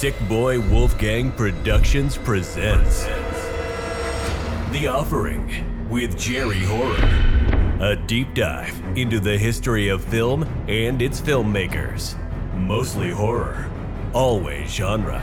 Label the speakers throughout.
Speaker 1: Sick Boy Wolfgang Productions presents The Offering with Jerry Horror. A deep dive into the history of film and its filmmakers. Mostly horror, always genre.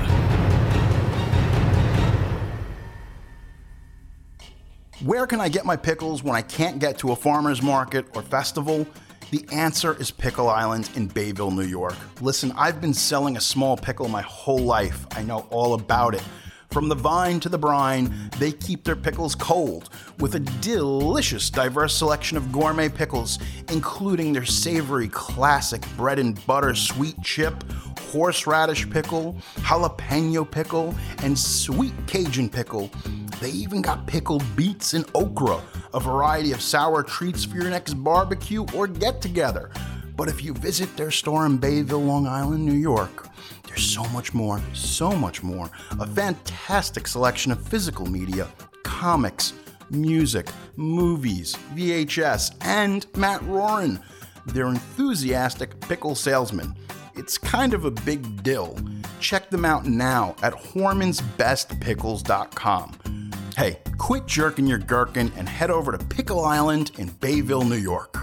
Speaker 2: Where can I get my pickles when I can't get to a farmer's market or festival? The answer is Pickle Island in Bayville, New York. Listen, I've been selling a small pickle my whole life. I know all about it. From the vine to the brine, they keep their pickles cold with a delicious, diverse selection of gourmet pickles, including their savory classic bread and butter sweet chip, horseradish pickle, jalapeno pickle, and sweet Cajun pickle. They even got pickled beets and okra, a variety of sour treats for your next barbecue or get together. But if you visit their store in Bayville, Long Island, New York, there's so much more, so much more. A fantastic selection of physical media, comics, music, movies, VHS, and Matt Roran. They're enthusiastic pickle salesman. It's kind of a big deal. Check them out now at HormansBestPickles.com. Hey, quit jerking your gherkin and head over to Pickle Island in Bayville, New York.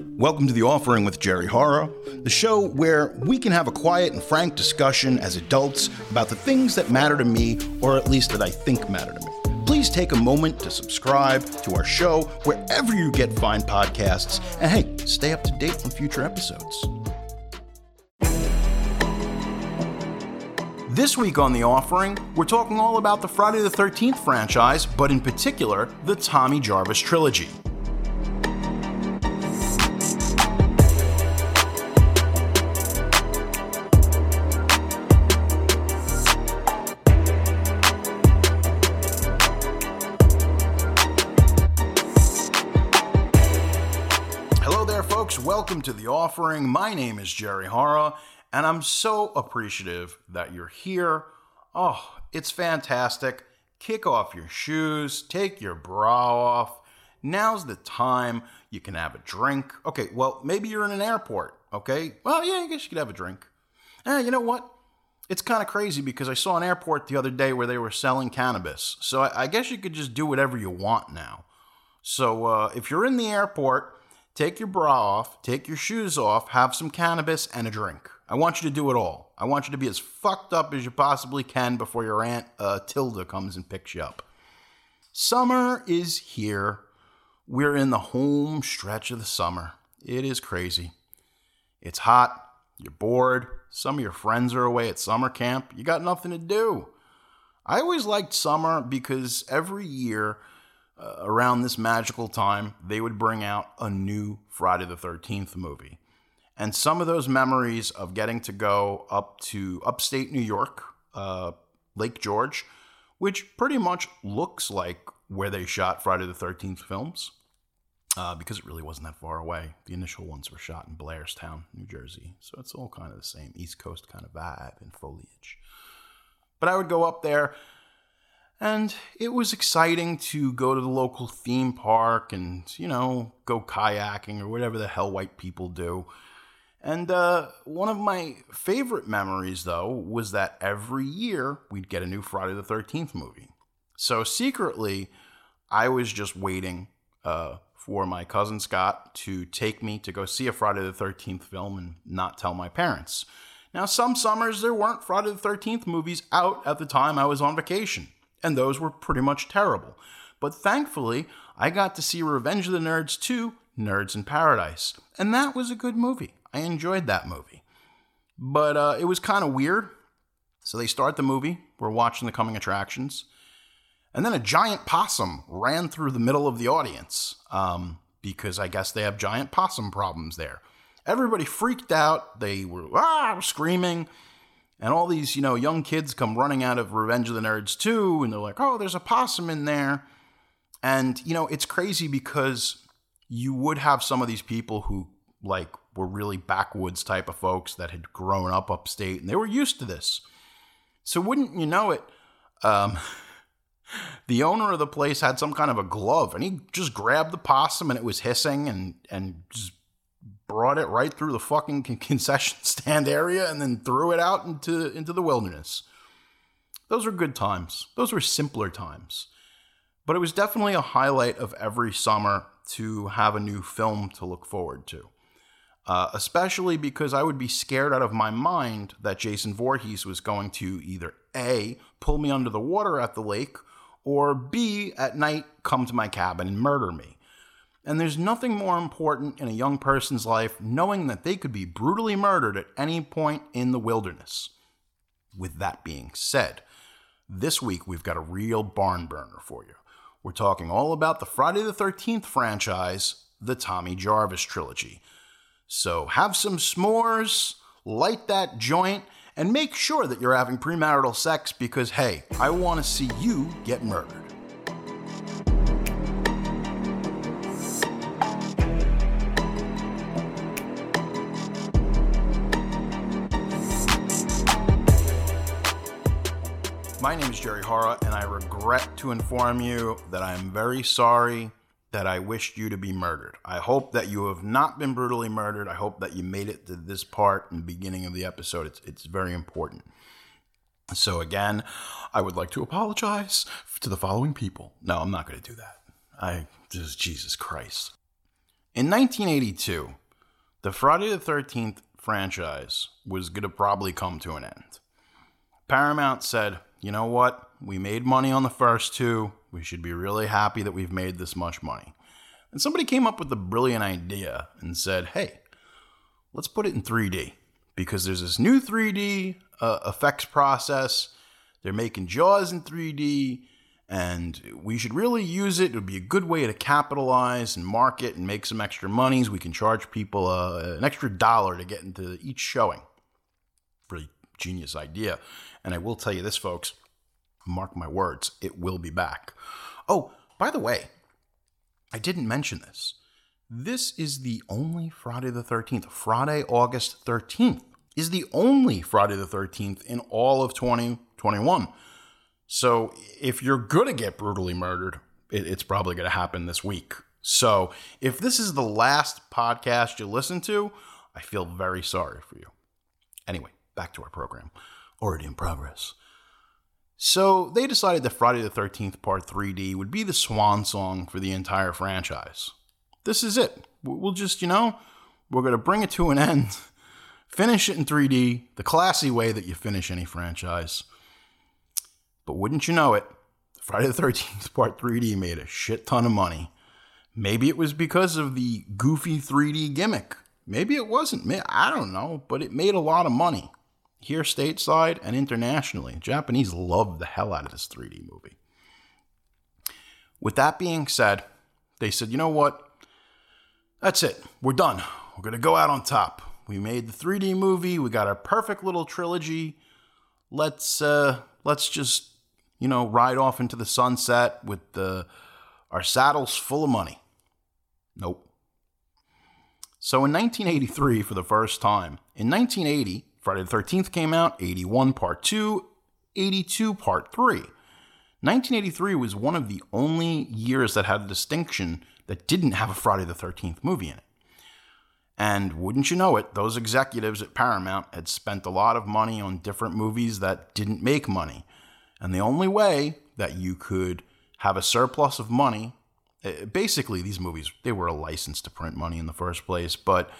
Speaker 2: Welcome to The Offering with Jerry Horror, the show where we can have a quiet and frank discussion as adults about the things that matter to me, or at least that I think matter to me. Please take a moment to subscribe to our show wherever you get fine podcasts, and hey, stay up to date on future episodes. This week on The Offering, we're talking all about the Friday the 13th franchise, but in particular, the Tommy Jarvis trilogy. Hello there, folks. Welcome to The Offering. My name is Jerry Horror, and I'm so appreciative that you're here. Oh, it's fantastic. Kick off your shoes, take your bra off. Now's the time you can have a drink. Okay, well, maybe you're in an airport, okay? Well, yeah, I guess you could have a drink. Eh, you know what? It's kind of crazy because I saw an airport the other day where they were selling cannabis. So I, I guess you could just do whatever you want now. So uh, if you're in the airport, take your bra off, take your shoes off, have some cannabis and a drink. I want you to do it all. I want you to be as fucked up as you possibly can before your aunt uh, Tilda comes and picks you up. Summer is here. We're in the home stretch of the summer. It is crazy. It's hot. You're bored. Some of your friends are away at summer camp. You got nothing to do. I always liked summer because every year uh, around this magical time, they would bring out a new Friday the 13th movie. And some of those memories of getting to go up to upstate New York, uh, Lake George, which pretty much looks like where they shot Friday the 13th films, uh, because it really wasn't that far away. The initial ones were shot in Blairstown, New Jersey. So it's all kind of the same East Coast kind of vibe and foliage. But I would go up there and it was exciting to go to the local theme park and, you know, go kayaking or whatever the hell white people do. And uh, one of my favorite memories, though, was that every year we'd get a new Friday the 13th movie. So secretly, I was just waiting uh, for my cousin Scott to take me to go see a Friday the 13th film and not tell my parents. Now, some summers there weren't Friday the 13th movies out at the time I was on vacation, and those were pretty much terrible. But thankfully, I got to see Revenge of the Nerds 2 Nerds in Paradise, and that was a good movie. I enjoyed that movie. But uh, it was kind of weird. So they start the movie, we're watching the coming attractions, and then a giant possum ran through the middle of the audience um, because I guess they have giant possum problems there. Everybody freaked out. They were ah, screaming. And all these, you know, young kids come running out of Revenge of the Nerds 2, and they're like, oh, there's a possum in there. And, you know, it's crazy because you would have some of these people who, like, were really backwoods type of folks that had grown up upstate, and they were used to this. So, wouldn't you know it, um, the owner of the place had some kind of a glove, and he just grabbed the possum, and it was hissing and, and just brought it right through the fucking concession stand area and then threw it out into into the wilderness. Those were good times. Those were simpler times. But it was definitely a highlight of every summer to have a new film to look forward to. Uh, especially because I would be scared out of my mind that Jason Voorhees was going to either A, pull me under the water at the lake, or B, at night come to my cabin and murder me. And there's nothing more important in a young person's life knowing that they could be brutally murdered at any point in the wilderness. With that being said, this week we've got a real barn burner for you. We're talking all about the Friday the 13th franchise, the Tommy Jarvis trilogy. So have some s'mores, light that joint, and make sure that you're having premarital sex because, hey, I want to see you get murdered. My name is Jerry Horror, and I regret to inform you that I am very sorry that I wished you to be murdered. I hope that you have not been brutally murdered. I hope that you made it to this part and beginning of the episode. It's, it's very important. So, again, I would like to apologize to the following people. No, I'm not going to do that. I just, Jesus Christ. In 1982, the Friday the 13th franchise was going to probably come to an end. Paramount said, you know what? We made money on the first two. We should be really happy that we've made this much money. And somebody came up with a brilliant idea and said, hey, let's put it in 3D because there's this new 3D uh, effects process. They're making Jaws in 3D, and we should really use it. It would be a good way to capitalize and market and make some extra monies. We can charge people uh, an extra dollar to get into each showing. Pretty genius idea. And I will tell you this, folks mark my words, it will be back. Oh, by the way, I didn't mention this. This is the only Friday the 13th. Friday, August 13th is the only Friday the 13th in all of 2021. So if you're going to get brutally murdered, it's probably going to happen this week. So if this is the last podcast you listen to, I feel very sorry for you. Anyway, back to our program already in progress. So they decided that Friday the 13th Part 3D would be the swan song for the entire franchise. This is it. We'll just, you know, we're going to bring it to an end, finish it in 3D, the classy way that you finish any franchise. But wouldn't you know it, Friday the 13th Part 3D made a shit ton of money. Maybe it was because of the goofy 3D gimmick. Maybe it wasn't. I don't know, but it made a lot of money here stateside and internationally. Japanese love the hell out of this 3D movie. With that being said, they said, you know what? That's it. We're done. We're going to go out on top. We made the 3D movie. We got our perfect little trilogy. Let's uh let's just, you know, ride off into the sunset with the our saddles full of money. Nope. So in 1983 for the first time, in 1980, Friday the 13th came out, 81 Part 2, 82 Part 3. 1983 was one of the only years that had a distinction that didn't have a Friday the 13th movie in it. And wouldn't you know it, those executives at Paramount had spent a lot of money on different movies that didn't make money. And the only way that you could have a surplus of money, eh, basically, these movies, they were a license to print money in the first place, but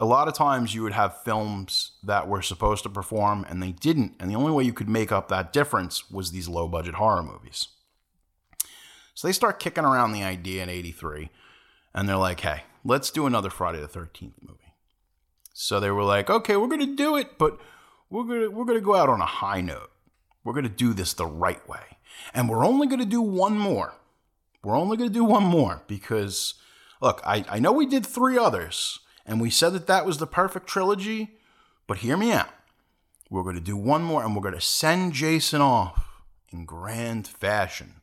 Speaker 2: a lot of times you would have films that were supposed to perform and they didn't. And the only way you could make up that difference was these low budget horror movies. So they start kicking around the idea in 83 and they're like, hey, let's do another Friday the 13th movie. So they were like, okay, we're going to do it, but we're going to, we're going to go out on a high note. We're going to do this the right way. And we're only going to do one more. We're only going to do one more because, look, I, I know we did three others and we said that that was the perfect trilogy, but hear me out. We're going to do one more and we're going to send Jason off in grand fashion.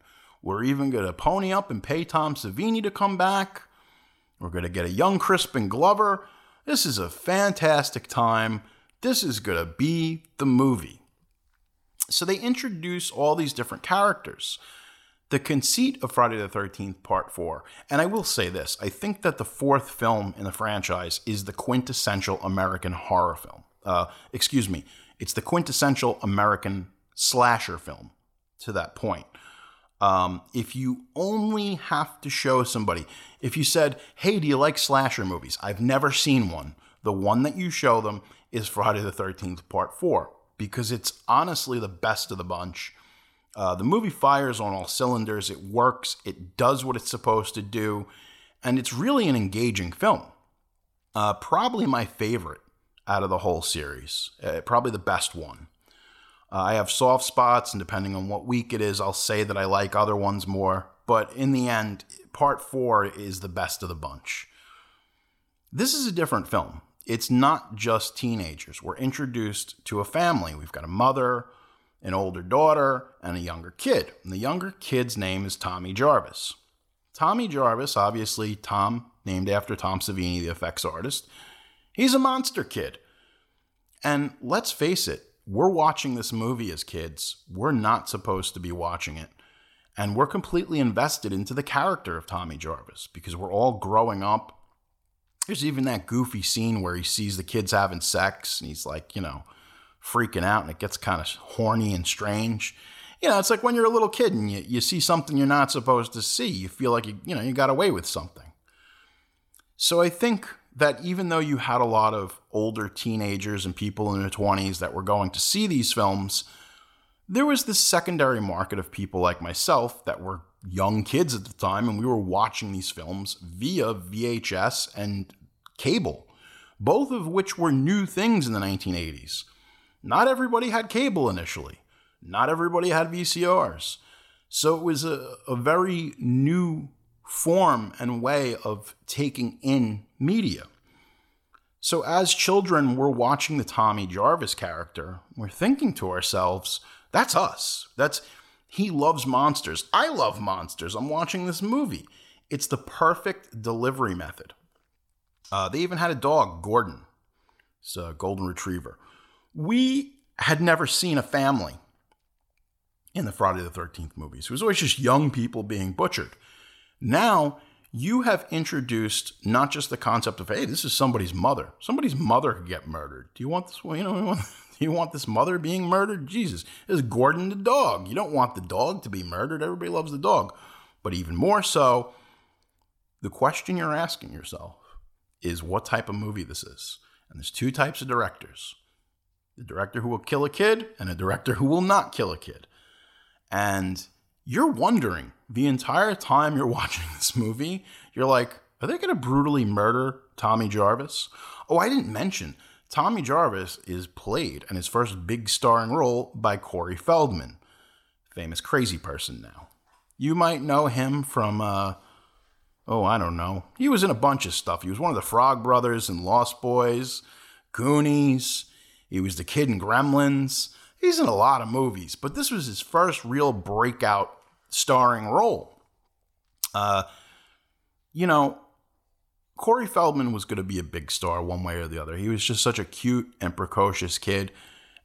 Speaker 2: We're even going to pony up and pay Tom Savini to come back. We're going to get a young Crispin Glover. This is a fantastic time. This is going to be the movie. So they introduce all these different characters. The conceit of Friday the 13th Part 4, and I will say this I think that the fourth film in the franchise is the quintessential American horror film. Uh, excuse me, it's the quintessential American slasher film to that point. Um, if you only have to show somebody, if you said, Hey, do you like slasher movies? I've never seen one. The one that you show them is Friday the 13th, Part 4, because it's honestly the best of the bunch. Uh, the movie fires on all cylinders. It works. It does what it's supposed to do. And it's really an engaging film. Uh, probably my favorite out of the whole series. Uh, probably the best one. Uh, I have soft spots, and depending on what week it is, I'll say that I like other ones more. But in the end, part four is the best of the bunch. This is a different film. It's not just teenagers. We're introduced to a family. We've got a mother, an older daughter, and a younger kid. And the younger kid's name is Tommy Jarvis. Tommy Jarvis, obviously, Tom, named after Tom Savini, the effects artist, he's a monster kid. And let's face it, we're watching this movie as kids. We're not supposed to be watching it. And we're completely invested into the character of Tommy Jarvis because we're all growing up. There's even that goofy scene where he sees the kids having sex and he's like, you know, freaking out and it gets kind of horny and strange. You know, it's like when you're a little kid and you, you see something you're not supposed to see, you feel like you, you know, you got away with something. So I think that even though you had a lot of older teenagers and people in their 20s that were going to see these films, there was this secondary market of people like myself that were young kids at the time and we were watching these films via VHS and cable, both of which were new things in the 1980s. Not everybody had cable initially, not everybody had VCRs. So it was a, a very new form and way of taking in media. So, as children, we're watching the Tommy Jarvis character. We're thinking to ourselves, that's us. That's he loves monsters. I love monsters. I'm watching this movie. It's the perfect delivery method. Uh, they even had a dog, Gordon. It's a golden retriever we had never seen a family in the Friday the 13th movies. It was always just young people being butchered. Now, you have introduced not just the concept of, hey, this is somebody's mother. Somebody's mother could get murdered. Do you want this? You know, do you want this mother being murdered? Jesus, this is Gordon the dog. You don't want the dog to be murdered. Everybody loves the dog. But even more so, the question you're asking yourself is what type of movie this is. And there's two types of directors the director who will kill a kid and a director who will not kill a kid. And you're wondering the entire time you're watching this movie, you're like, are they going to brutally murder Tommy Jarvis? Oh, I didn't mention Tommy Jarvis is played in his first big starring role by Corey Feldman, famous crazy person now. You might know him from, uh, oh, I don't know. He was in a bunch of stuff. He was one of the Frog Brothers and Lost Boys, Goonies. He was the kid in Gremlins. He's in a lot of movies, but this was his first real breakout starring role. Uh, you know, Corey Feldman was going to be a big star one way or the other. He was just such a cute and precocious kid.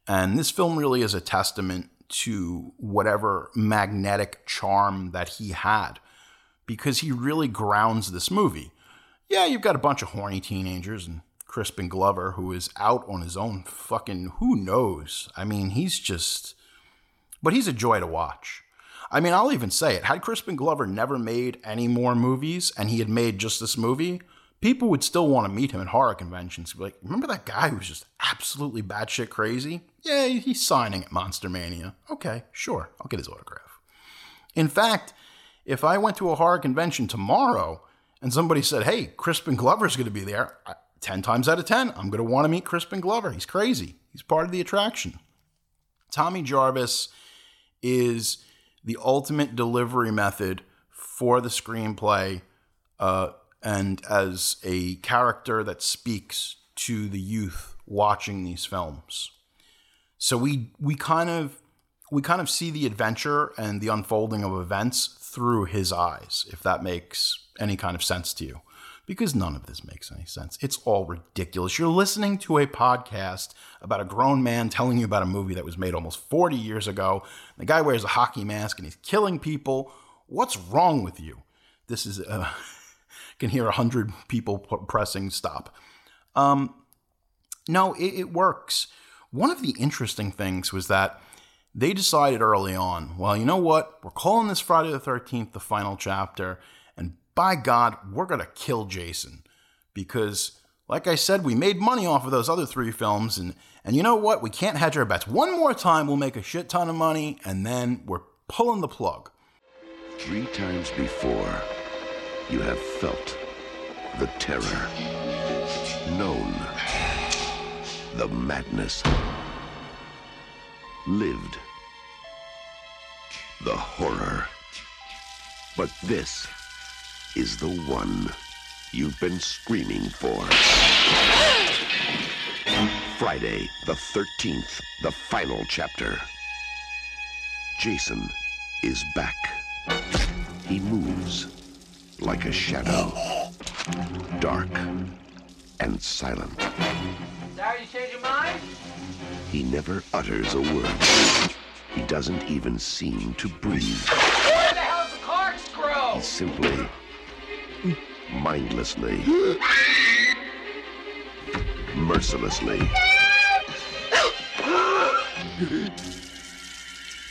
Speaker 2: And this film really is a testament to whatever magnetic charm that he had because he really grounds this movie. Yeah, you've got a bunch of horny teenagers and Crispin Glover, who is out on his own fucking who knows. I mean, he's just but he's a joy to watch. I mean, I'll even say it. Had Crispin Glover never made any more movies and he had made just this movie, people would still want to meet him at horror conventions. Be like, remember that guy who was just absolutely batshit crazy? Yeah, he's signing at Monster Mania. Okay, sure, I'll get his autograph. In fact, if I went to a horror convention tomorrow and somebody said, hey, Crispin Glover's going to be there, 10 times out of 10, I'm going to want to meet Crispin Glover. He's crazy. He's part of the attraction. Tommy Jarvis is the ultimate delivery method for the screenplay uh, and as a character that speaks to the youth watching these films. So we we kind of we kind of see the adventure and the unfolding of events through his eyes, if that makes any kind of sense to you because none of this makes any sense. It's all ridiculous. You're listening to a podcast about a grown man telling you about a movie that was made almost 40 years ago. The guy wears a hockey mask and he's killing people. What's wrong with you? This is, uh, can hear a hundred people pressing stop. Um, no, it, it works. One of the interesting things was that they decided early on, well, you know what? We're calling this Friday the 13th the final chapter, by God, we're going to kill Jason. Because, like I said, we made money off of those other three films, and, and you know what? We can't hedge our bets. One more time, we'll make a shit ton of money, and then we're pulling the plug.
Speaker 3: Three times before, you have felt the terror, known the madness lived the horror. But this is the one you've been screaming for. Friday the 13th, the final chapter. Jason is back. He moves like a shadow, dark and silent.
Speaker 4: Sorry you changed your mind?
Speaker 3: He never utters a word. He doesn't even seem to breathe.
Speaker 4: Where the hell's the corkscrew?
Speaker 3: He simply, mindlessly, mercilessly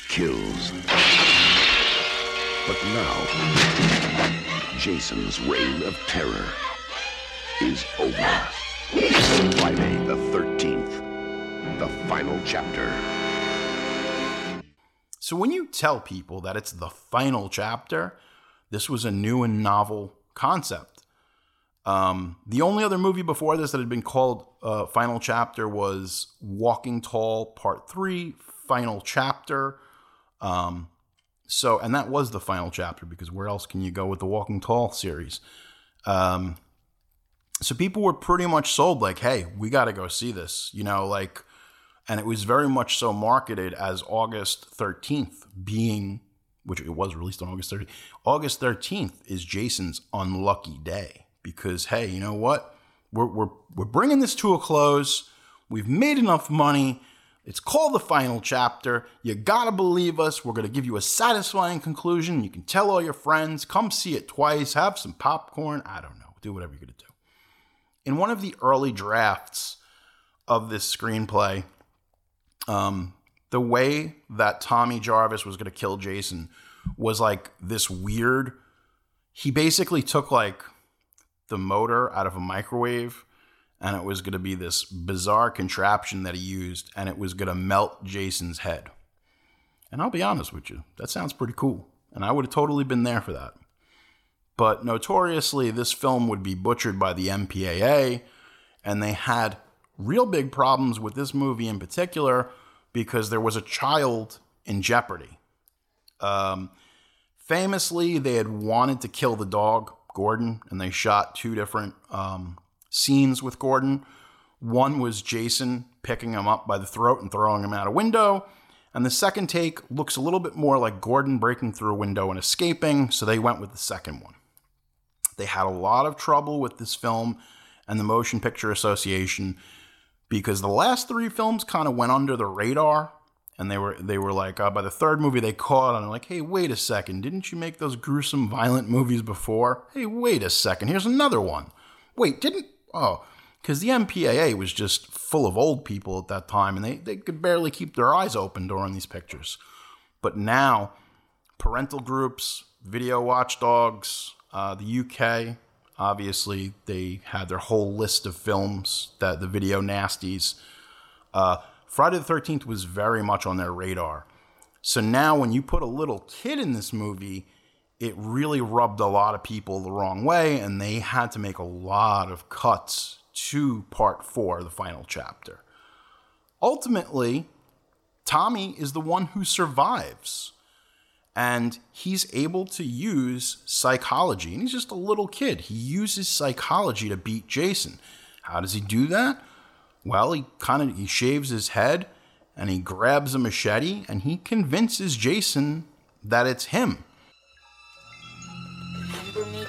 Speaker 3: kills. But now, Jason's reign of terror is over. Friday the 13th the final chapter.
Speaker 2: So, when you tell people that it's the final chapter, this was a new and novel concept. Um, the only other movie before this that had been called uh, Final Chapter was Walking Tall Part 3, Final Chapter. Um, so, and that was the final chapter because where else can you go with the Walking Tall series? Um, so people were pretty much sold like, hey, we got to go see this. You know, like and it was very much so marketed as August 13th being which it was released on August 30th. August 13th is Jason's unlucky day because hey, you know what? We're we're we're bringing this to a close. We've made enough money. It's called the final chapter. You gotta believe us. We're gonna give you a satisfying conclusion. You can tell all your friends. Come see it twice. Have some popcorn. I don't know. Do whatever you're gonna do. In one of the early drafts of this screenplay, um, the way that Tommy Jarvis was going to kill Jason was like this weird. He basically took like the motor out of a microwave and it was going to be this bizarre contraption that he used and it was going to melt Jason's head. And I'll be honest with you, that sounds pretty cool. And I would have totally been there for that. But notoriously, this film would be butchered by the MPAA, and they had real big problems with this movie in particular because there was a child in jeopardy. Um, famously, they had wanted to kill the dog, Gordon, and they shot two different um, scenes with Gordon. One was Jason picking him up by the throat and throwing him out a window. And the second take looks a little bit more like Gordon breaking through a window and escaping, so they went with the second one. They had a lot of trouble with this film and the Motion Picture Association because the last three films kind of went under the radar and they were they were like uh, by the third movie they caught on. Like hey wait a second. Didn't you make those gruesome violent movies before? Hey wait a second. Here's another one. Wait didn't oh because the mpaa was just full of old people at that time and they, they could barely keep their eyes open during these pictures. But now parental groups video watchdogs uh, the uk Obviously, they had their whole list of films that the video nasties. Uh, Friday the 13th was very much on their radar. So now, when you put a little kid in this movie, it really rubbed a lot of people the wrong way, and they had to make a lot of cuts to part four, the final chapter. Ultimately, Tommy is the one who survives and he's able to use psychology. And he's just a little kid. He uses psychology to beat Jason. How does he do that? Well, he kind of he shaves his head and he grabs a machete and he convinces Jason that it's him.
Speaker 5: Remember me,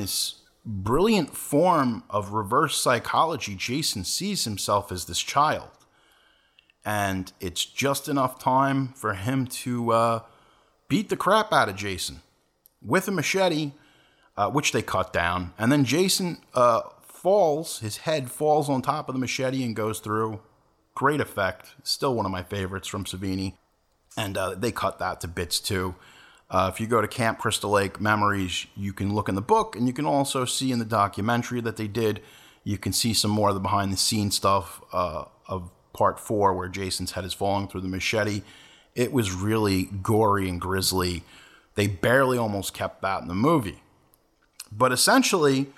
Speaker 2: this brilliant form of reverse psychology, Jason sees himself as this child. And it's just enough time for him to uh, beat the crap out of Jason with a machete, uh, which they cut down. And then Jason uh, falls, his head falls on top of the machete and goes through. Great effect. Still one of my favorites from Savini. And uh, they cut that to bits too. Uh, if you go to Camp Crystal Lake Memories, you can look in the book and you can also see in the documentary that they did, you can see some more of the behind the scenes stuff uh, of part four where Jason's head is falling through the machete. It was really gory and grisly. They barely almost kept that in the movie. But essentially,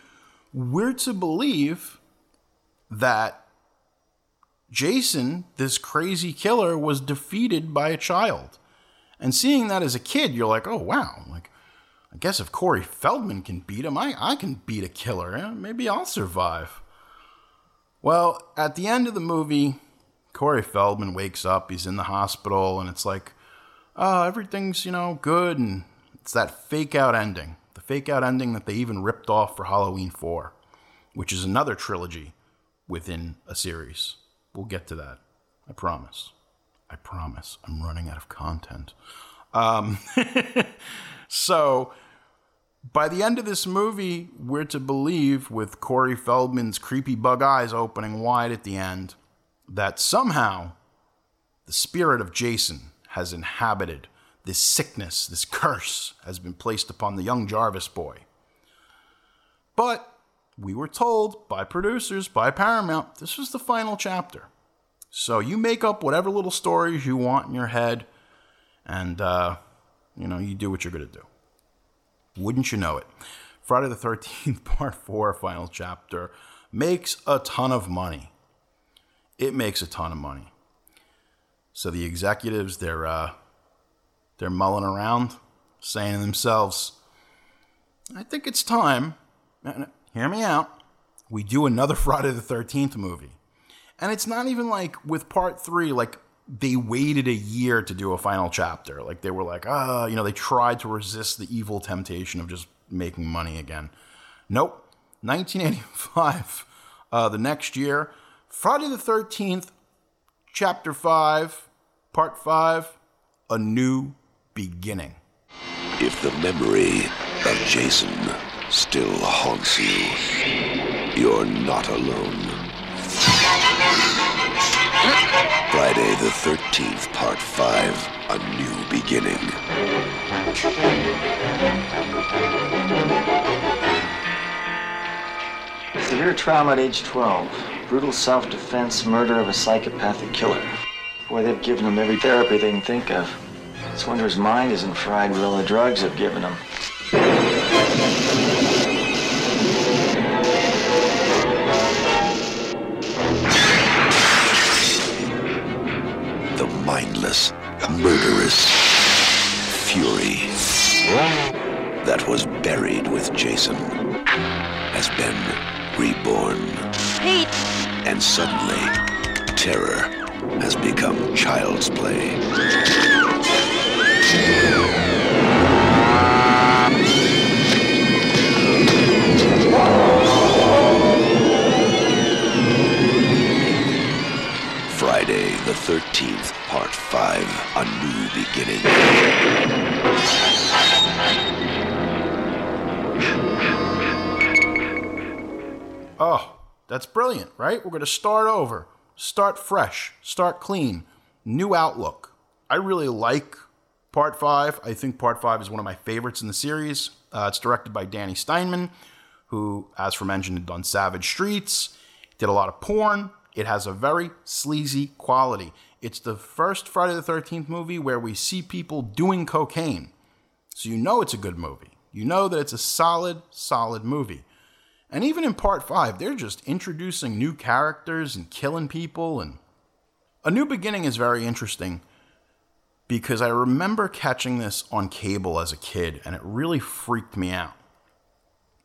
Speaker 2: we're to believe that Jason, this crazy killer, was defeated by a child. And seeing that as a kid, you're like, oh, wow. Like, I guess if Corey Feldman can beat him, I, I can beat a killer. Maybe I'll survive. Well, at the end of the movie, Corey Feldman wakes up. He's in the hospital, and it's like, oh, everything's, you know, good. And it's that fake out ending. The fake out ending that they even ripped off for Halloween 4, which is another trilogy within a series. We'll get to that. I promise. I promise. I'm running out of content. Um, so, by the end of this movie, we're to believe, with Corey Feldman's creepy bug eyes opening wide at the end, that somehow the spirit of Jason has inhabited this sickness, this curse has been placed upon the young Jarvis boy. But we were told by producers, by Paramount, this was the final chapter. So you make up whatever little stories you want in your head, and uh, you know you do what you're gonna do. Wouldn't you know it? Friday the 13th, Part 4, final chapter, makes a ton of money. It makes a ton of money. So the executives, they're uh, they're mulling around, saying to themselves, "I think it's time." Hear me out. We do another Friday the 13th movie. And it's not even like with part three, like they waited a year to do a final chapter. Like they were like, ah, you know, they tried to resist the evil temptation of just making money again. Nope. 1985, uh, the next year, Friday the 13th, chapter 5, part 5, A New Beginning.
Speaker 3: If the memory of Jason still haunts you, you're not alone. Friday the 13th, Part 5 A New Beginning.
Speaker 6: Severe trauma at age 12. Brutal self defense, murder of a psychopathic killer. Boy, they've given him every therapy they can think of. It's wonder his mind isn't fried with all the drugs they've given him.
Speaker 3: Mindless, murderous fury that was buried with Jason has been reborn.
Speaker 5: Pete!
Speaker 3: And suddenly, terror has become child's play. The 13th, Part 5 A New Beginning.
Speaker 2: Oh, that's brilliant, right? We're going to start over, start fresh, start clean, new outlook. I really like part five. I think part five is one of my favorites in the series. Uh, it's directed by Danny Steinmann, who, as from mentioned, had done Savage Streets, did a lot of porn. It has a very sleazy quality. It's the first Friday the 13th movie where we see people doing cocaine. So you know it's a good movie. You know that it's a solid, solid movie. And even in part five, they're just introducing new characters and killing people. And A New Beginning is very interesting because I remember catching this on cable as a kid and it really freaked me out.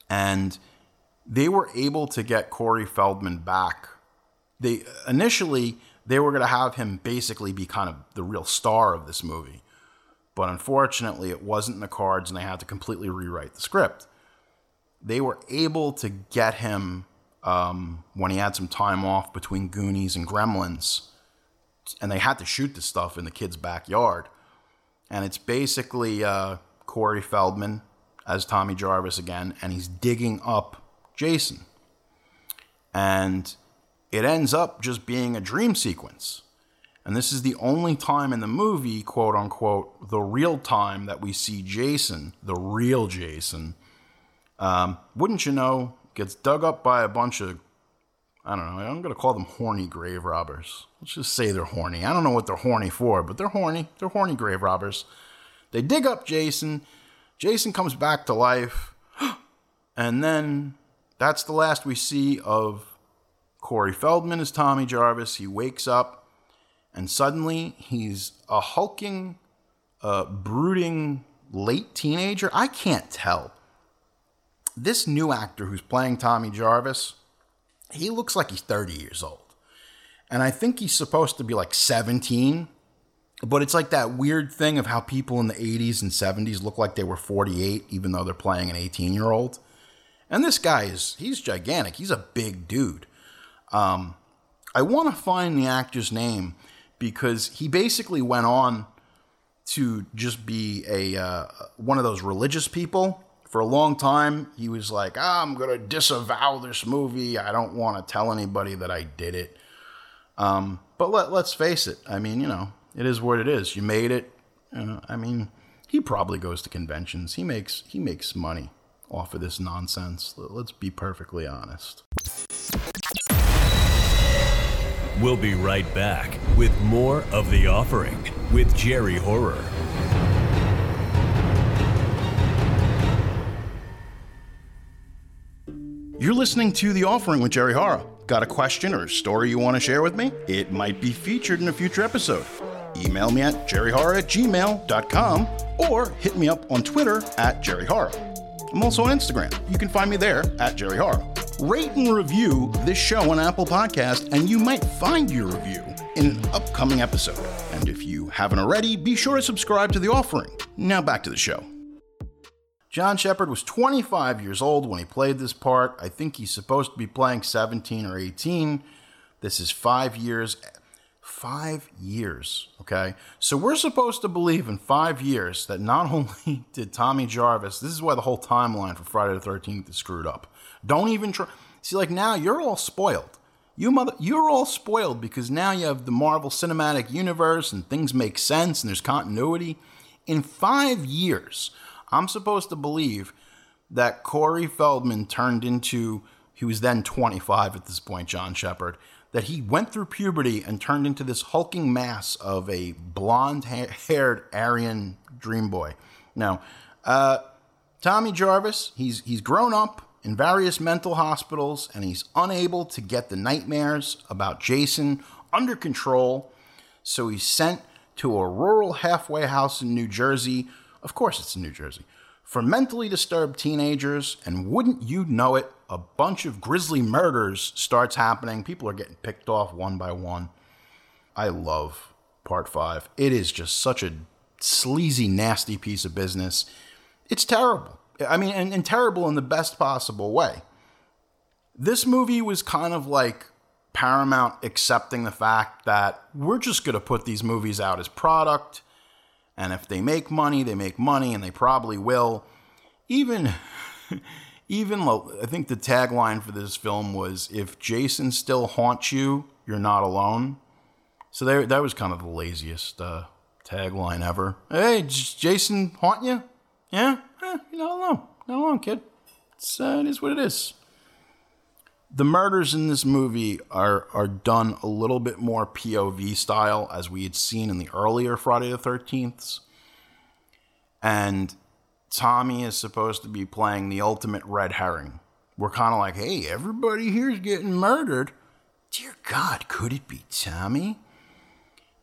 Speaker 2: And they were able to get Corey Feldman back. They initially they were going to have him basically be kind of the real star of this movie. But unfortunately, it wasn't in the cards and they had to completely rewrite the script. they were able to get him um, when he had some time off between Goonies and Gremlins, and they had to shoot this stuff in the kid's backyard. And it's basically uh, Corey Feldman as Tommy Jarvis again, and he's digging up Jason. And it ends up just being a dream sequence. And this is the only time in the movie, quote unquote, the real time that we see Jason, the real Jason. Um, wouldn't you know, gets dug up by a bunch of, I don't know, I'm going to call them horny grave robbers. Let's just say they're horny. I don't know what they're horny for, but they're horny. They're horny grave robbers. They dig up Jason. Jason comes back to life. And then that's the last we see of Corey Feldman is Tommy Jarvis. He wakes up and suddenly he's a hulking, uh, brooding late teenager. I can't tell. This new actor who's playing Tommy Jarvis, he looks like he's 30 years old. And I think he's supposed to be like 17, but it's like that weird thing of how people in the 80s and 70s look like they were 48, even though they're playing an 18 year old. And this guy is, he's gigantic. He's a big dude. Um, I want to find the actor's name because he basically went on to just be a uh, one of those religious people. For a long time, he was like, ah, "I'm going to disavow this movie. I don't want to tell anybody that I did it." Um, but let, let's face it. I mean, you know, it is what it is. You made it. Uh, I mean, he probably goes to conventions. He makes he makes money off of this nonsense. Let's be perfectly honest.
Speaker 1: We'll be right back with more of The Offering with Jerry Horror.
Speaker 2: You're listening to The Offering with Jerry Horror. Got a question or a story you want to share with me? It might be featured in a future episode. Email me at jerryhorror at gmail.com or hit me up on Twitter at jerryhorror. I'm also on Instagram. You can find me there at Jerry Horror. Rate and review this show on Apple Podcast, and you might find your review in an upcoming episode. And if you haven't already, be sure to subscribe to The Offering. Now back to the show. John Shepherd was 25 years old when he played this part. I think he's supposed to be playing 17 or 18. This is five years. Five years, okay? So we're supposed to believe in five years that not only did Tommy Jarvis, this is why the whole timeline for Friday the 13th is screwed up. Don't even try. See, like now you're all spoiled. You mother, you're all spoiled because now you have the Marvel Cinematic Universe and things make sense and there's continuity. In five years, I'm supposed to believe that Corey Feldman turned into, he was then 25 at this point, John Shepherd, that he went through puberty and turned into this hulking mass of a blonde haired Aryan dream boy. Now, uh, Tommy Jarvis, he's, he's grown up in various mental hospitals and he's unable to get the nightmares about Jason under control. So he's sent to a rural halfway house in New Jersey. Of course, it's in New Jersey. For mentally disturbed teenagers, and wouldn't you know it, a bunch of grisly murders starts happening. People are getting picked off one by one. I love part five. It is just such a sleazy, nasty piece of business. It's terrible. I mean, and, and terrible in the best possible way. This movie was kind of like Paramount accepting the fact that we're just going to put these movies out as product. And if they make money, they make money, and they probably will. Even, even I think the tagline for this film was "If Jason still haunts you, you're not alone." So that was kind of the laziest uh, tagline ever. Hey, Jason haunt you? Yeah, eh, you're not alone. Not alone, kid. It's, uh, it is what it is. The murders in this movie are are done a little bit more POV style, as we had seen in the earlier Friday the Thirteenths. And Tommy is supposed to be playing the ultimate red herring. We're kind of like, hey, everybody here's getting murdered. Dear God, could it be Tommy?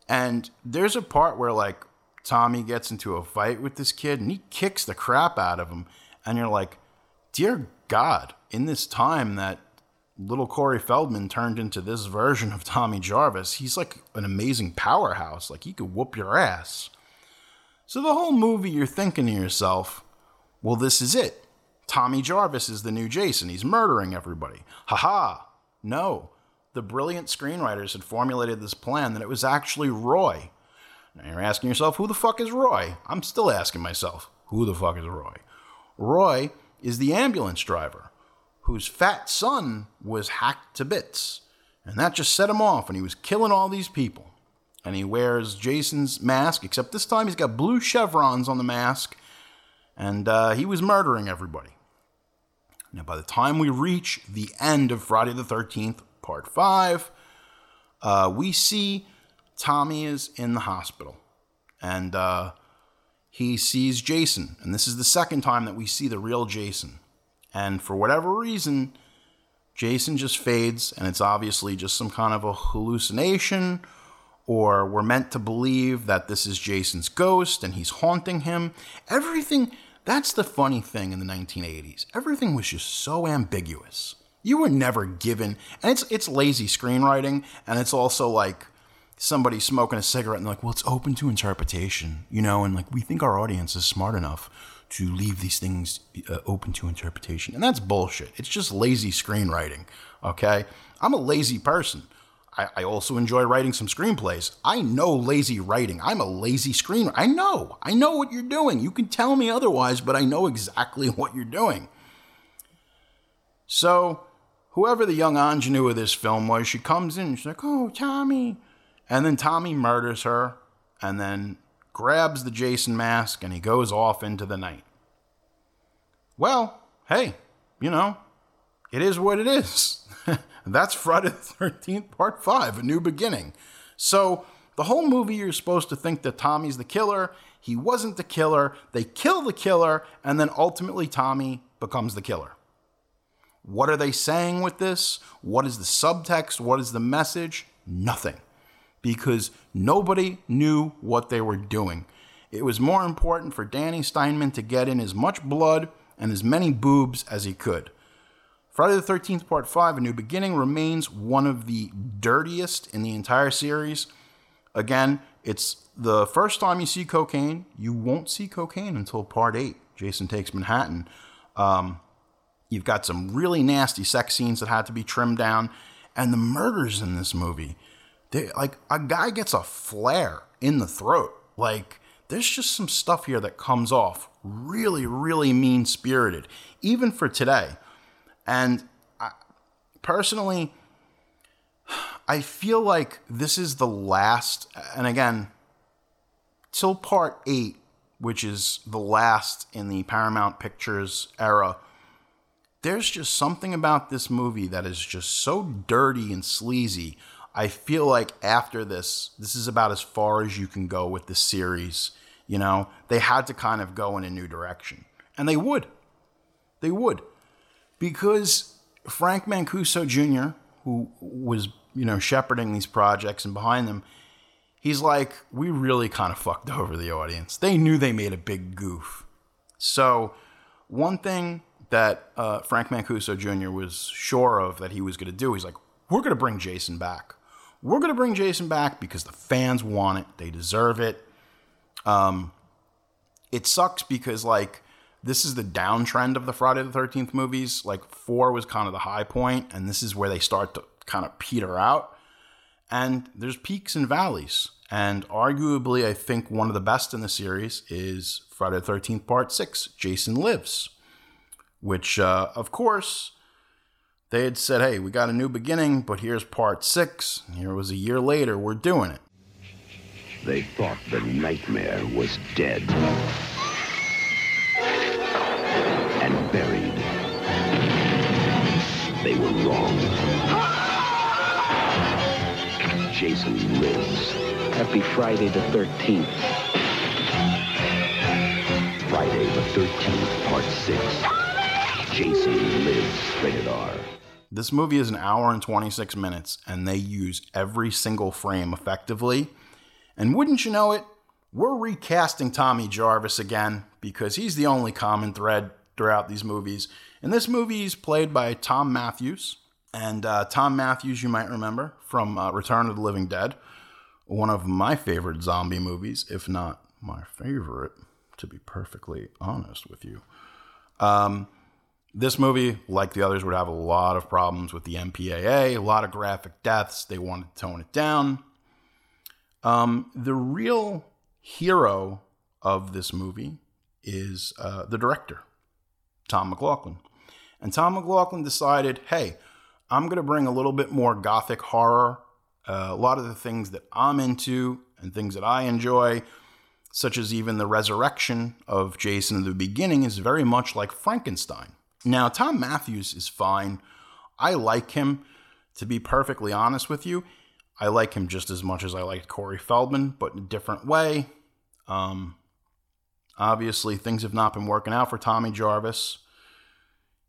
Speaker 2: And there's a part where like Tommy gets into a fight with this kid and he kicks the crap out of him. And you're like, dear God, in this time that little Corey Feldman turned into this version of Tommy Jarvis, he's like an amazing powerhouse. Like he could whoop your ass. So the whole movie, you're thinking to yourself, well, this is it. Tommy Jarvis is the new Jason. He's murdering everybody. Haha. No. The brilliant screenwriters had formulated this plan that it was actually Roy. Now you're asking yourself, who the fuck is Roy? I'm still asking myself, who the fuck is Roy? Roy is the ambulance driver whose fat son was hacked to bits. And that just set him off, and he was killing all these people. And he wears Jason's mask, except this time he's got blue chevrons on the mask, and uh, he was murdering everybody. Now, by the time we reach the end of Friday the 13th, part 5, uh, we see Tommy is in the hospital. And uh, he sees Jason. And this is the second time that we see the real Jason. And for whatever reason, Jason just fades, and it's obviously just some kind of a hallucination, or we're meant to believe that this is Jason's ghost and he's haunting him. Everything, that's the funny thing in the 1980s. Everything was just so ambiguous. You were never given, and it's it's lazy screenwriting, and it's also like somebody smoking a cigarette and like, well, it's open to interpretation, you know, and like we think our audience is smart enough to leave these things uh, open to interpretation. And that's bullshit. It's just lazy screenwriting, okay? I'm a lazy person. I, I also enjoy writing some screenplays. I know lazy writing. I'm a lazy screenwriter. I know. I know what you're doing. You can tell me otherwise, but I know exactly what you're doing. So, whoever the young ingenue of this film was, she comes in she's like, oh, Tommy. And then Tommy murders her and then grabs the Jason mask and he goes off into the night. Well, hey, you know, it is what it is. That's Friday the 13th, part five, A New Beginning. So, the whole movie, you're supposed to think that Tommy's the killer. He wasn't the killer. They kill the killer, and then ultimately, Tommy becomes the killer. What are they saying with this? What is the subtext? What is the message? Nothing. Because nobody knew what they were doing. It was more important for Danny Steinmann to get in as much blood and as many boobs as he could. Friday the 13th, Part 5, A New Beginning, remains one of the dirtiest in the entire series. Again, it's the first time you see cocaine. You won't see cocaine until Part 8, Jason Takes Manhattan. Um, you've got some really nasty sex scenes that had to be trimmed down. And the murders in this movie, they, like, a guy gets a flare in the throat. Like, there's just some stuff here that comes off really, really mean spirited, even for today. And I, personally, I feel like this is the last, and again, till part eight, which is the last in the Paramount Pictures era, there's just something about this movie that is just so dirty and sleazy. I feel like after this, this is about as far as you can go with the series. You know, they had to kind of go in a new direction. And they would. They would. Because Frank Mancuso Jr., who was, you know, shepherding these projects and behind them, he's like, we really kind of fucked over the audience. They knew they made a big goof. So, one thing that uh, Frank Mancuso Jr. was sure of that he was going to do, he's like, we're going to bring Jason back. We're going to bring Jason back because the fans want it. They deserve it. Um, it sucks because like this is the downtrend of the Friday the Thirteenth movies. Like four was kind of the high point, and this is where they start to kind of peter out. And there's peaks and valleys. And arguably, I think one of the best in the series is Friday the 13th, Part 6, Jason Lives, which, uh, of course, they had said, hey, we got a new beginning, but here's Part 6. Here was a year later, we're doing it.
Speaker 3: They thought the nightmare was dead Jason lives.
Speaker 7: Happy Friday the 13th.
Speaker 3: Friday the 13th, Part 6. Jason lives. Rated R.
Speaker 2: This movie is an hour and 26 minutes, and they use every single frame effectively. And wouldn't you know it, we're recasting Tommy Jarvis again because he's the only common thread throughout these movies. In this movie, he's played by Thom Mathews. And uh, Thom Mathews, you might remember from uh, Return of the Living Dead, one of my favorite zombie movies, if not my favorite, to be perfectly honest with you. Um, This movie, like the others, would have a lot of problems with the MPAA, a lot of graphic deaths. They wanted to tone it down. Um, the real hero of this movie is uh, the director, Tom McLoughlin. And Tom McLoughlin decided, hey, I'm going to bring a little bit more gothic horror, uh, a lot of the things that I'm into and things that I enjoy, such as even the resurrection of Jason in the beginning, is very much like Frankenstein. Now, Thom Mathews is fine. I like him. To be perfectly honest with you, I like him just as much as I liked Corey Feldman, but in a different way. Um, obviously, things have not been working out for Tommy Jarvis.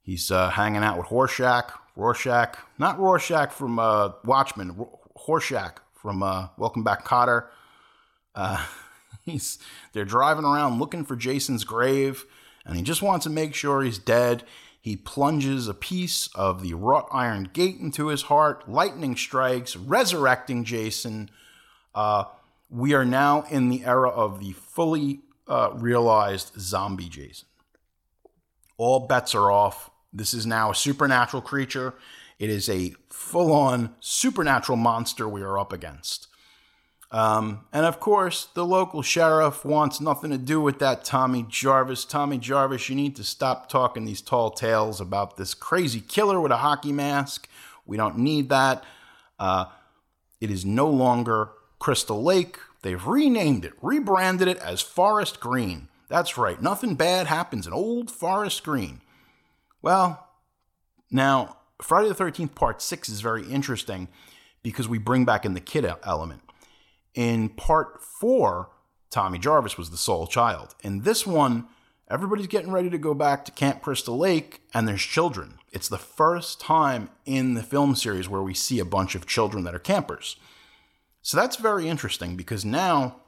Speaker 2: He's uh, hanging out with Horshack, Rorschach, not Rorschach from uh, Watchmen, R- Horshack from uh, Welcome Back, Kotter. Uh, he's they're driving around looking for Jason's grave, and he just wants to make sure he's dead. He plunges a piece of the wrought iron gate into his heart. Lightning strikes, resurrecting Jason. Uh, we are now in the era of the fully uh, realized zombie Jason. All bets are off. This is now a supernatural creature. It is a full on supernatural monster we are up against. Um, and of course, the local sheriff wants nothing to do with that Tommy Jarvis. Tommy Jarvis, you need to stop talking these tall tales about this crazy killer with a hockey mask. We don't need that. Uh, it is no longer Crystal Lake. They've renamed it, rebranded it as Forest Green. That's right, nothing bad happens in Old Forest Green. Well, now, Friday the 13th, part six is very interesting because we bring back in the kid element. In part four, Tommy Jarvis was the sole child. In this one, everybody's getting ready to go back to Camp Crystal Lake and there's children. It's the first time in the film series where we see a bunch of children that are campers. So that's very interesting because now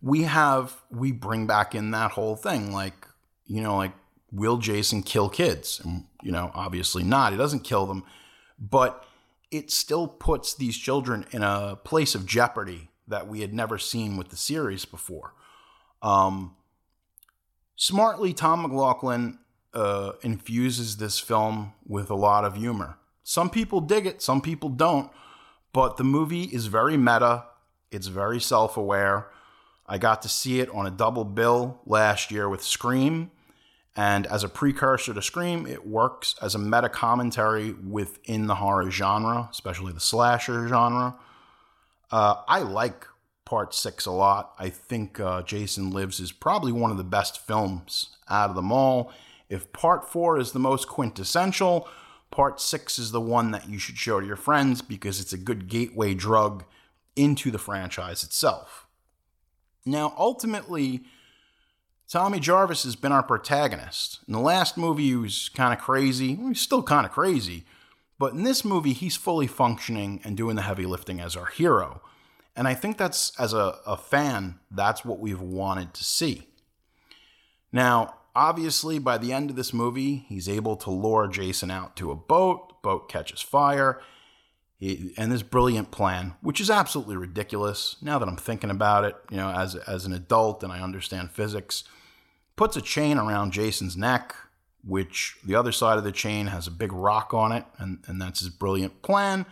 Speaker 2: we have, we bring back in that whole thing. Like, you know, like, will Jason kill kids? And, you know, obviously not. He doesn't kill them, but it still puts these children in a place of jeopardy that we had never seen with the series before. Um, smartly, Tom McLoughlin uh, infuses this film with a lot of humor. Some people dig it, some people don't, but the movie is very meta. It's very self aware. I got to see it on a double bill last year with Scream. And as a precursor to Scream, it works as a meta commentary within the horror genre, especially the slasher genre. Uh, I like part six a lot. I think uh, Jason Lives is probably one of the best films out of them all. If part four is the most quintessential, part six is the one that you should show to your friends because it's a good gateway drug into the franchise itself. Now, ultimately, Tommy Jarvis has been our protagonist. In the last movie, he was kind of crazy. He's still kind of crazy. But in this movie, he's fully functioning and doing the heavy lifting as our hero. And I think that's, as a, a fan, that's what we've wanted to see. Now, obviously, by the end of this movie, he's able to lure Jason out to a boat. The boat catches fire. He, and this brilliant plan, which is absolutely ridiculous now that I'm thinking about it, you know, as, as an adult and I understand physics, puts a chain around Jason's neck, which the other side of the chain has a big rock on it. And, and that's his brilliant plan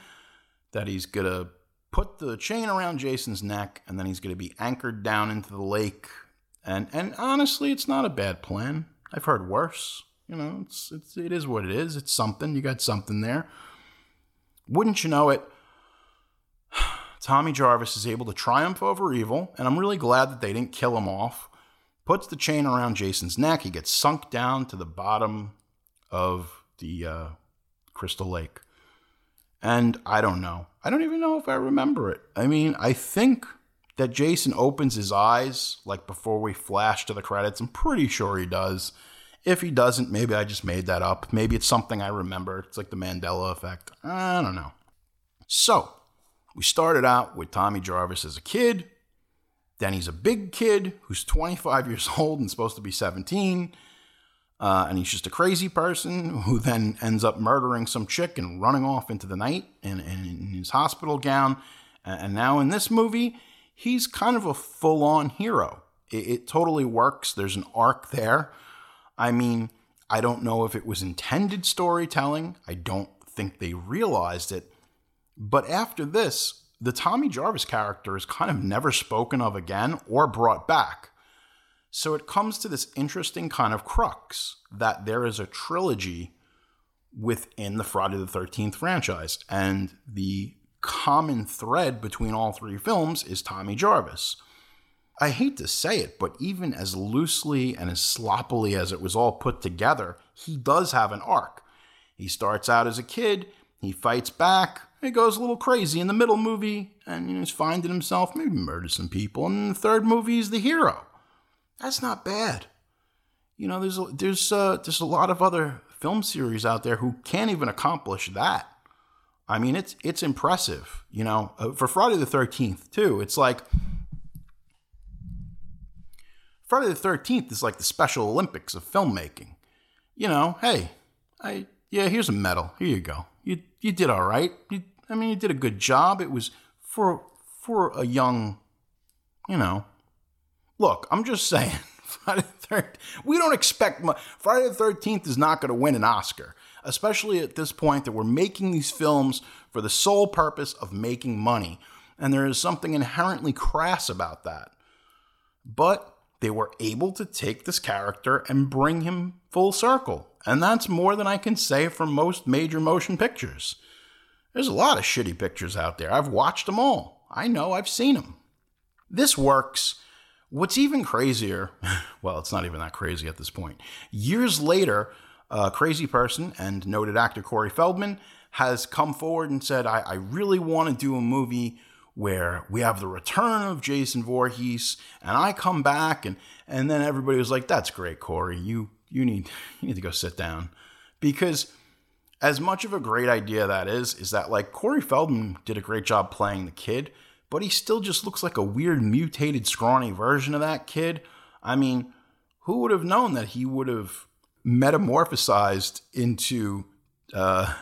Speaker 2: that he's going to put the chain around Jason's neck, and then he's going to be anchored down into the lake. And and honestly, it's not a bad plan. I've heard worse. You know, it's, it's it is what it is. It's something. You got something there. Wouldn't you know it? Tommy Jarvis is able to triumph over evil, and I'm really glad that they didn't kill him off. Puts the chain around Jason's neck. He gets sunk down to the bottom of the uh, Crystal Lake. And I don't know. I don't even know if I remember it. I mean, I think that Jason opens his eyes like before we flash to the credits. I'm pretty sure he does. If he doesn't, maybe I just made that up. Maybe it's something I remember. It's like the Mandela effect. I don't know. So, we started out with Tommy Jarvis as a kid. Then he's a big kid who's 25 years old and supposed to be 17. Uh, and he's just a crazy person who then ends up murdering some chick and running off into the night in, in, in his hospital gown. And now in this movie, he's kind of a full on hero. It, it, totally works. There's an arc there. I mean, I don't know if it was intended storytelling. I don't think they realized it. But after this, the Tommy Jarvis character is kind of never spoken of again or brought back. So it comes to this interesting kind of crux that there is a trilogy within the Friday the 13th franchise. And the common thread between all three films is Tommy Jarvis. I hate to say it, but even as loosely and as sloppily as it was all put together, he does have an arc. He starts out as a kid, he fights back, he goes a little crazy in the middle movie, and he's finding himself, maybe murders some people, and in the third movie, he's the hero. That's not bad. You know, there's a, there's uh, there's a lot of other film series out there who can't even accomplish that. I mean, it's it's impressive. You know, uh, for Friday the Thirteenth too. It's like Friday the Thirteenth is like the Special Olympics of filmmaking. You know, hey, I yeah, here's a medal. Here you go. You did all right. You, I mean, you did a good job. It was for for a young, you know. Look, I'm just saying. Friday the 13th. We don't expect much. Friday the 13th is not going to win an Oscar, especially at this point that we're making these films for the sole purpose of making money. And there is something inherently crass about that. But they were able to take this character and bring him full circle. And that's more than I can say for most major motion pictures. There's a lot of shitty pictures out there. I've watched them all. I know, I've seen them. This works What's even crazier, well, it's not even that crazy at this point. Years later, a crazy person and noted actor Corey Feldman has come forward and said, I, I really want to do a movie where we have the return of Jason Voorhees and I come back and and then everybody was like, That's great, Corey. You you need you need to go sit down. Because as much of a great idea that is, is that like Corey Feldman did a great job playing the kid, but he still just looks like a weird mutated scrawny version of that kid. I mean, who would have known that he would have metamorphosized into uh,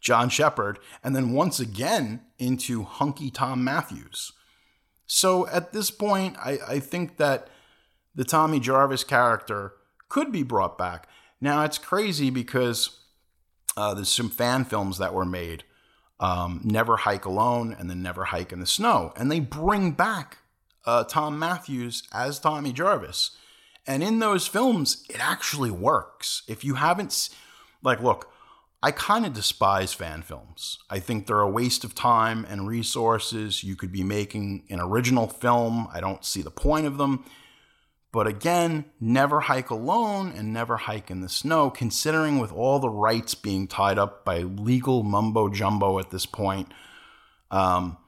Speaker 2: John Shepherd and then once again into hunky Thom Mathews? So at this point, I, I think that the Tommy Jarvis character could be brought back. Now, it's crazy because uh, there's some fan films that were made um, Never Hike Alone, and then Never Hike in the Snow. And they bring back uh, Thom Mathews as Tommy Jarvis. And in those films, it actually works. If you haven't, like, look, I kind of despise fan films. I think they're a waste of time and resources. You could be making an original film. I don't see the point of them. But again, never hike alone and never hike in the snow, considering with all the rights being tied up by legal mumbo jumbo at this point. Um,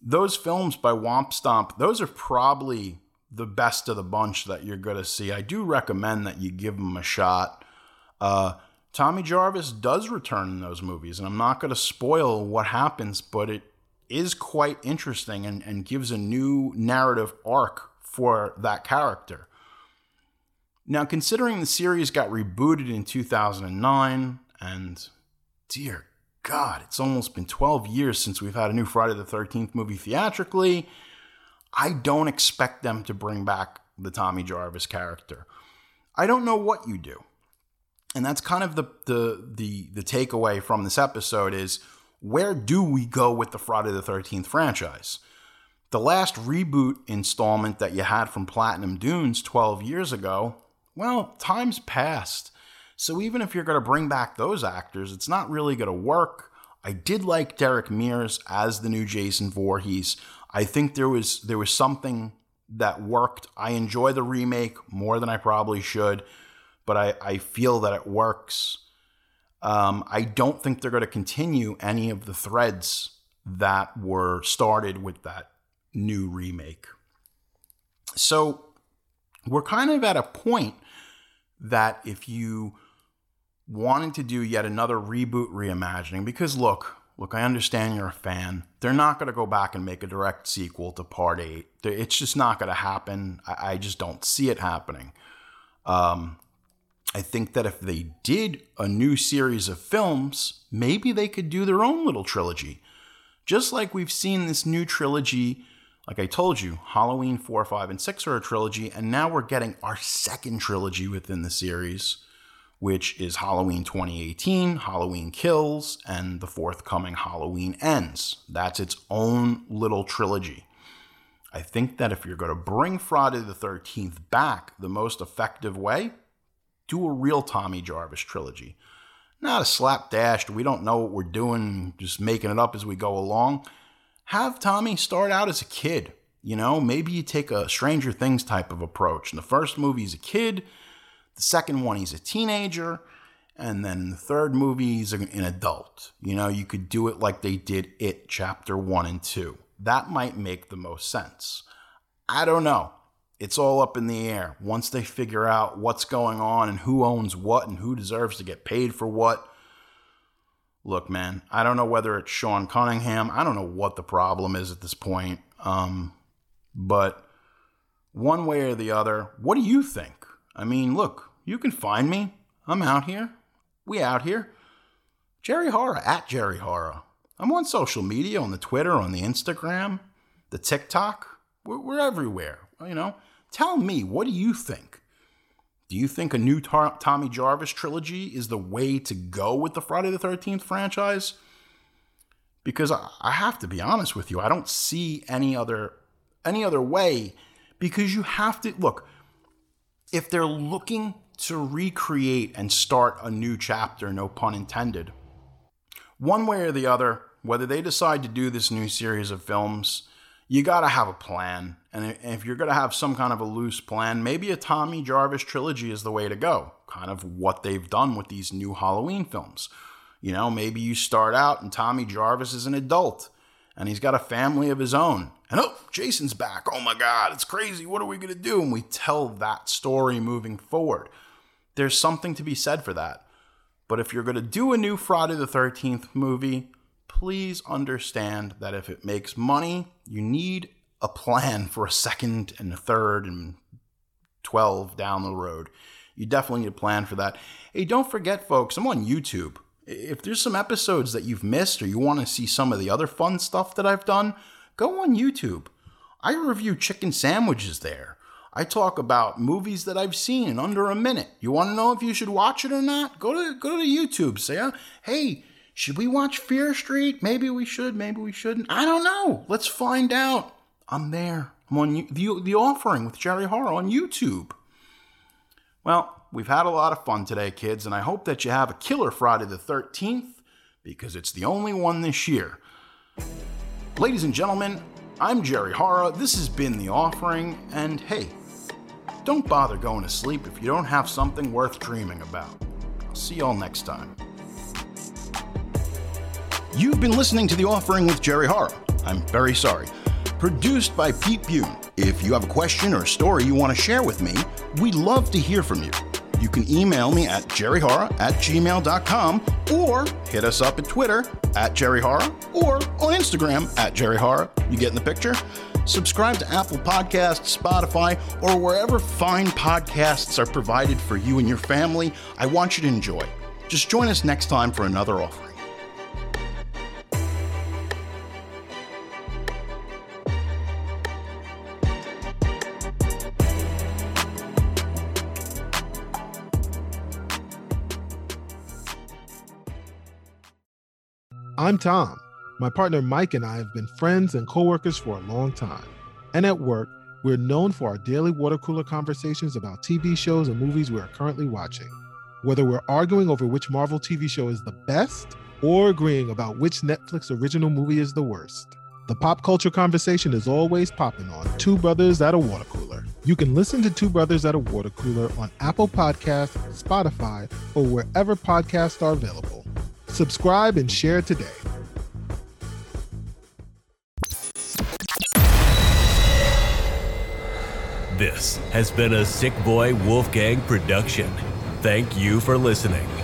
Speaker 2: those films by Womp Stomp, those are probably the best of the bunch that you're going to see. I do recommend that you give them a shot. Uh, Tommy Jarvis does return in those movies, and I'm not going to spoil what happens, but it is quite interesting and, and gives a new narrative arc for that character. Now, considering the series got rebooted in 2009, and dear God, it's almost been 12 years since we've had a new Friday the 13th movie theatrically, I don't expect them to bring back the Tommy Jarvis character. I don't know what you do. And that's kind of the, the, the, the takeaway from this episode is where do we go with the Friday the 13th franchise? The last reboot installment that you had from Platinum Dunes 12 years ago, well, time's passed. So even if you're going to bring back those actors, it's not really going to work. I did like Derek Mears as the new Jason Voorhees. I think there was there was something that worked. I enjoy the remake more than I probably should, but I, I feel that it works. Um, I don't think they're going to continue any of the threads that were started with that new remake. So we're kind of at a point that if you wanted to do yet another reboot reimagining, because look, look, I understand you're a fan. They're not going to go back and make a direct sequel to Part 8. It's just not going to happen. I, just don't see it happening. Um, I think that if they did a new series of films, maybe they could do their own little trilogy. Just like we've seen this new trilogy like I told you, Halloween 4, 5, and 6 are a trilogy, and now we're getting our second trilogy within the series which is Halloween 2018, Halloween Kills, and the forthcoming Halloween Ends. That's its own little trilogy. I think that if you're going to bring Friday the 13th back the most effective way, do a real Tommy Jarvis trilogy. Not a slapdash, we don't know what we're doing, just making it up as we go along. Have Tommy start out as a kid. You know, maybe you take a Stranger Things type of approach. In the first movie, he's a kid. The second one, he's a teenager. And then the third movie, he's an adult. You know, you could do it like they did It Chapter 1 and 2 that might make the most sense. I don't know. It's all up in the air. Once they figure out what's going on and who owns what and who deserves to get paid for what. Look, man, I don't know whether it's Sean Cunningham. I don't know what the problem is at this point. Um, but one way or the other, what do you think? I mean, look, you can find me. I'm out here. We out here. Jerry Horror at Jerry Horror. I'm on social media, on the Twitter, on the Instagram, the TikTok. We're, we're everywhere. You know, tell me, what do you think? Do you think a new Tar- Tommy Jarvis trilogy is the way to go with the Friday the 13th franchise? Because I, I have to be honest with you, I don't see any other any other way because you have to look if they're looking to recreate and start a new chapter, no pun intended, one way or the other, whether they decide to do this new series of films, you got to have a plan. And if you're going to have some kind of a loose plan, maybe a Tommy Jarvis trilogy is the way to go. Kind of what they've done with these new Halloween films. You know, maybe you start out and Tommy Jarvis is an adult and he's got a family of his own. And oh, Jason's back. Oh my God, it's crazy. What are we going to do? And we tell that story moving forward. There's something to be said for that. But if you're going to do a new Friday the 13th movie, please understand that if it makes money, you need a plan for a second and a third and 12 down the road. You definitely need a plan for that. Hey, don't forget, folks, I'm on YouTube. If there's some episodes that you've missed or you want to see some of the other fun stuff that I've done, go on YouTube. I review chicken sandwiches there. I talk about movies that I've seen in under a minute. You want to know if you should watch it or not? Go to go to YouTube. Say, hey, should we watch Fear Street? Maybe we should, maybe we shouldn't. I don't know. Let's find out. I'm there. I'm on the, the offering with Jerry Horror on YouTube. Well, we've had a lot of fun today, kids, and I hope that you have a killer Friday the 13th because it's the only one this year. Ladies and gentlemen, I'm Jerry Horror. This has been The Offering, and hey, don't bother going to sleep if you don't have something worth dreaming about. I'll see y'all next time. You've been listening to The Offering with Jerry Horror. I'm very sorry. Produced by Pete Bune. If you have a question or a story you want to share with me, we'd love to hear from you. You can email me at jerryhorror at gmail.com or hit us up at Twitter at jerryhorror or on Instagram at jerryhorror. You getting the picture? Subscribe to Apple Podcasts, Spotify, or wherever fine podcasts are provided for you and your family. I want you to enjoy. Just join us next time for another offering.
Speaker 8: I'm Tom. My partner Mike and I have been friends and coworkers for a long time. And at work, we're known for our daily water cooler conversations about TV shows and movies we are currently watching. Whether we're arguing over which Marvel TV show is the best or agreeing about which Netflix original movie is the worst. The pop culture conversation is always popping on Two Brothers at a Water Cooler. You can listen to Two Brothers at a Water Cooler on Apple Podcasts, Spotify, or wherever podcasts are available. Subscribe and share today.
Speaker 1: This has been a Sick Boy Wolfgang production. Thank you for listening.